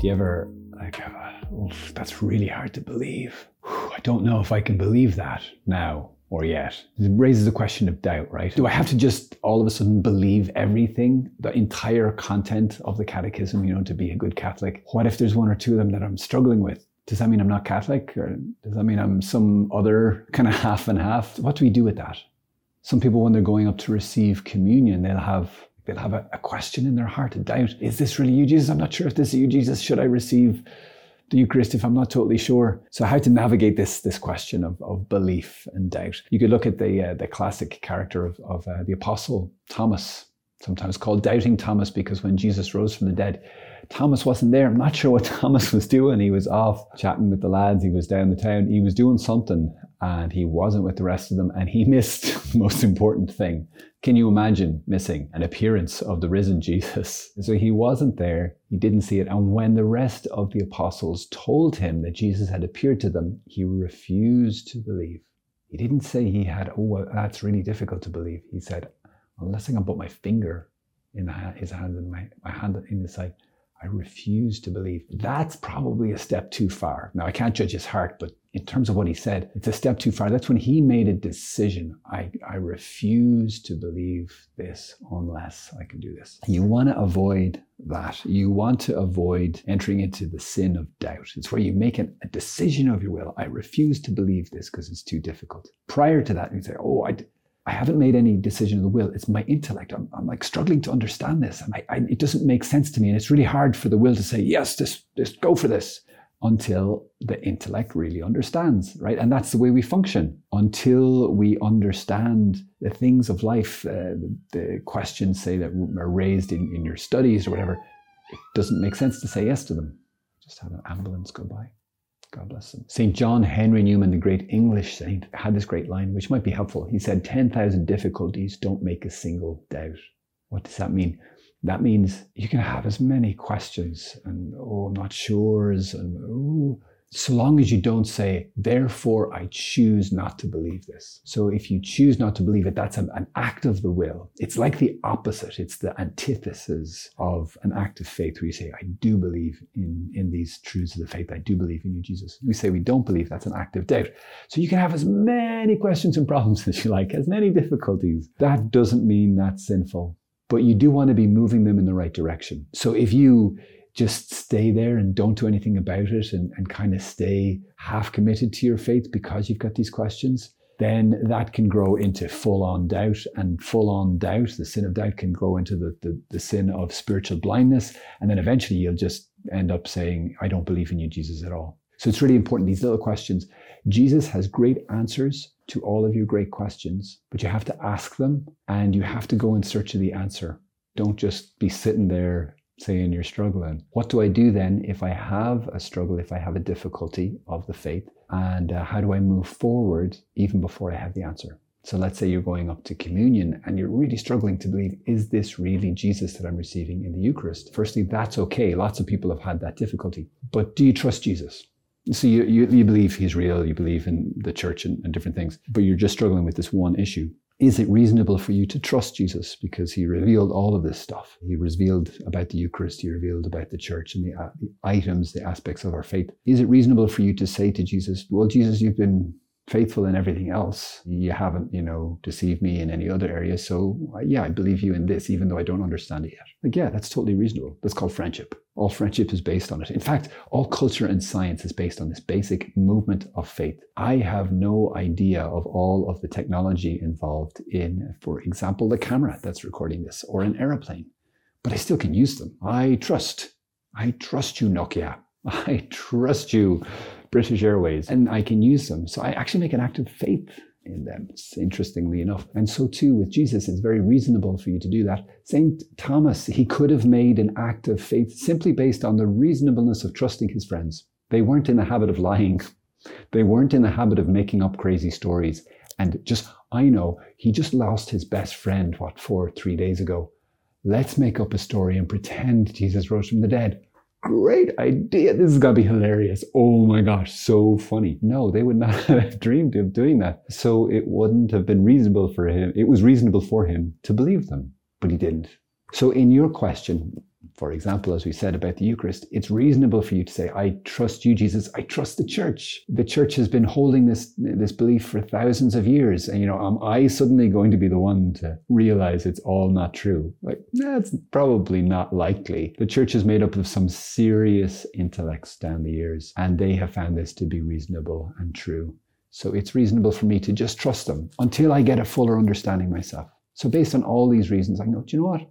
Do you ever like, uh, that's really hard to believe. Whew, I don't know if I can believe that now or yet. It raises a question of doubt, right? Do I have to just all of a sudden believe everything, the entire content of the catechism, you know, to be a good Catholic? What if there's one or two of them that I'm struggling with? Does that mean I'm not Catholic? Or does that mean I'm some other kind of half and half? What do we do with that? Some people, when they're going up to receive communion, they'll have they'll have a, a question in their heart, a doubt. Is this really you, Jesus? I'm not sure if this is you, Jesus. Should I receive the Eucharist if I'm not totally sure? So how to navigate this this question of, of belief and doubt? You could look at the uh, the classic character of, of uh, the apostle Thomas, sometimes called doubting Thomas, because when Jesus rose from the dead, Thomas wasn't there. I'm not sure what Thomas was doing. He was off chatting with the lads. He was down the town. He was doing something and he wasn't with the rest of them and he missed the most important thing. Can you imagine missing an appearance of the risen Jesus? So he wasn't there. He didn't see it. And when the rest of the apostles told him that Jesus had appeared to them, he refused to believe. He didn't say he had, oh, well, that's really difficult to believe. He said, unless I can put my finger in his hand and my, my hand in his side, I refuse to believe. That's probably a step too far. Now, I can't judge his heart, but in terms of what he said, it's a step too far. That's when he made a decision. I, I refuse to believe this unless I can do this. You want to avoid that. You want to avoid entering into the sin of doubt. It's where you make a decision of your will. I refuse to believe this because it's too difficult. Prior to that, you say, oh, I, I haven't made any decision of the will. It's my intellect. I'm, I'm like struggling to understand this. And I, I, it doesn't make sense to me. And it's really hard for the will to say, yes, this, this, go for this until the intellect really understands, right? And that's the way we function until we understand the things of life, uh, the, questions, say, that are raised in, in your studies or whatever. It doesn't make sense to say yes to them. Just had an ambulance go by. God bless them. St. John Henry Newman, the great English saint, had this great line, which might be helpful. He said, 10,000 difficulties don't make a single doubt. What does that mean? That means you can have as many questions and, oh, I'm not sure, and, oh, so long as you don't say, therefore I choose not to believe this. So if you choose not to believe it, that's an, an, act of the will. It's like the opposite. It's the antithesis of an act of faith where you say, I do believe in, in these truths of the faith. I do believe in you, Jesus. We say we don't believe, that's an act of doubt. So you can have as many questions and problems as you like, as many difficulties. That doesn't mean that's sinful, but you do want to be moving them in the right direction. So if you just stay there and don't do anything about it and, and kind of stay half committed to your faith because you've got these questions, then that can grow into full on doubt. And full on doubt, the sin of doubt, can grow into the, the, the, sin of spiritual blindness. And then eventually you'll just end up saying, I don't believe in you, Jesus, at all. So it's really important, these little questions. Jesus has great answers to all of your great questions, but you have to ask them and you have to go in search of the answer. Don't just be sitting there saying you're struggling. What do I do then if I have a struggle, if I have a difficulty of the faith? And uh, how do I move forward even before I have the answer? So let's say you're going up to communion and you're really struggling to believe, is this really Jesus that I'm receiving in the Eucharist? Firstly, that's okay. Lots of people have had that difficulty. But do you trust Jesus? So you, you, you believe he's real, you believe in the church and, and different things, but you're just struggling with this one issue is it reasonable for you to trust Jesus because he revealed all of this stuff? He revealed about the Eucharist, he revealed about the church and the, uh, the, items, the aspects of our faith. Is it reasonable for you to say to Jesus, Well, Jesus, you've been faithful in everything else. You haven't, you know, deceived me in any other area. So, yeah, I believe you in this, even though I don't understand it yet. Like, yeah, that's totally reasonable. That's called friendship. All friendship is based on it. In fact, all culture and science is based on this basic movement of faith. I have no idea of all of the technology involved in, for example, the camera that's recording this or an aeroplane, but I still can use them. I trust. I trust you, Nokia. I trust you, British Airways, and I can use them. So I actually make an act of faith in them, um, interestingly enough. And so too with Jesus, it's very reasonable for you to do that. St. Thomas, he could have made an act of faith simply based on the reasonableness of trusting his friends. They weren't in the habit of lying. They weren't in the habit of making up crazy stories. And just, I know, he just lost his best friend, what, four, three days ago. Let's make up a story and pretend Jesus rose from the dead great idea. This is going to be hilarious. Oh my gosh, so funny. No, they would not have dreamed of doing that. So it wouldn't have been reasonable for him. It was reasonable for him to believe them, but he didn't. So in your question, For example, as we said about the Eucharist, it's reasonable for you to say, I trust you, Jesus. I trust the church. The church has been holding this, this belief for thousands of years. And, you know, am I suddenly going to be the one to realize it's all not true? Like, that's probably not likely. The church is made up of some serious intellects down the years, and they have found this to be reasonable and true. So it's reasonable for me to just trust them until I get a fuller understanding myself. So based on all these reasons, I know, do you know what?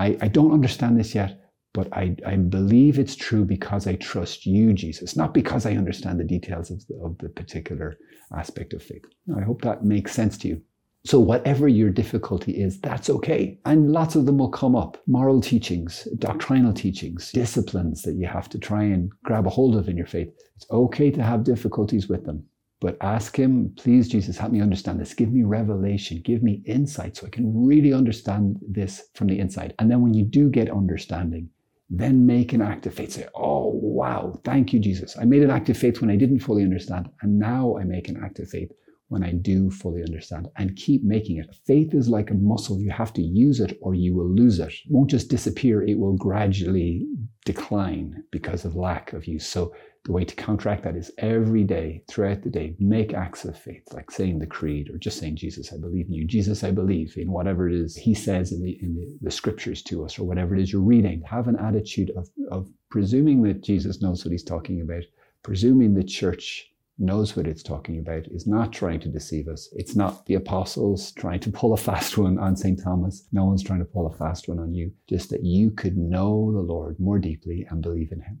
I, I don't understand this yet, but I, I believe it's true because I trust you, Jesus, not because I understand the details of the, of the particular aspect of faith. I hope that makes sense to you. So, whatever your difficulty is, that's okay. And lots of them will come up moral teachings, doctrinal teachings, disciplines that you have to try and grab a hold of in your faith. It's okay to have difficulties with them. But ask Him, please, Jesus, help me understand this. Give me revelation. Give me insight so I can really understand this from the inside. And then when you do get understanding, then make an act of faith. Say, oh, wow, thank you, Jesus. I made an act of faith when I didn't fully understand. And now I make an act of faith when I do fully understand and keep making it. Faith is like a muscle. You have to use it or you will lose it. It won't just disappear. It will gradually decline because of lack of use. So the way to counteract that is every day, throughout the day, make acts of faith, like saying the creed or just saying, Jesus, I believe in you. Jesus, I believe in whatever it is he says in the, in the, the scriptures to us or whatever it is you're reading. Have an attitude of, of presuming that Jesus knows what he's talking about, presuming the church knows what it's talking about, is not trying to deceive us. It's not the apostles trying to pull a fast one on St. Thomas. No one's trying to pull a fast one on you. Just that you could know the Lord more deeply and believe in him.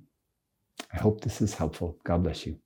I hope this is helpful. God bless you.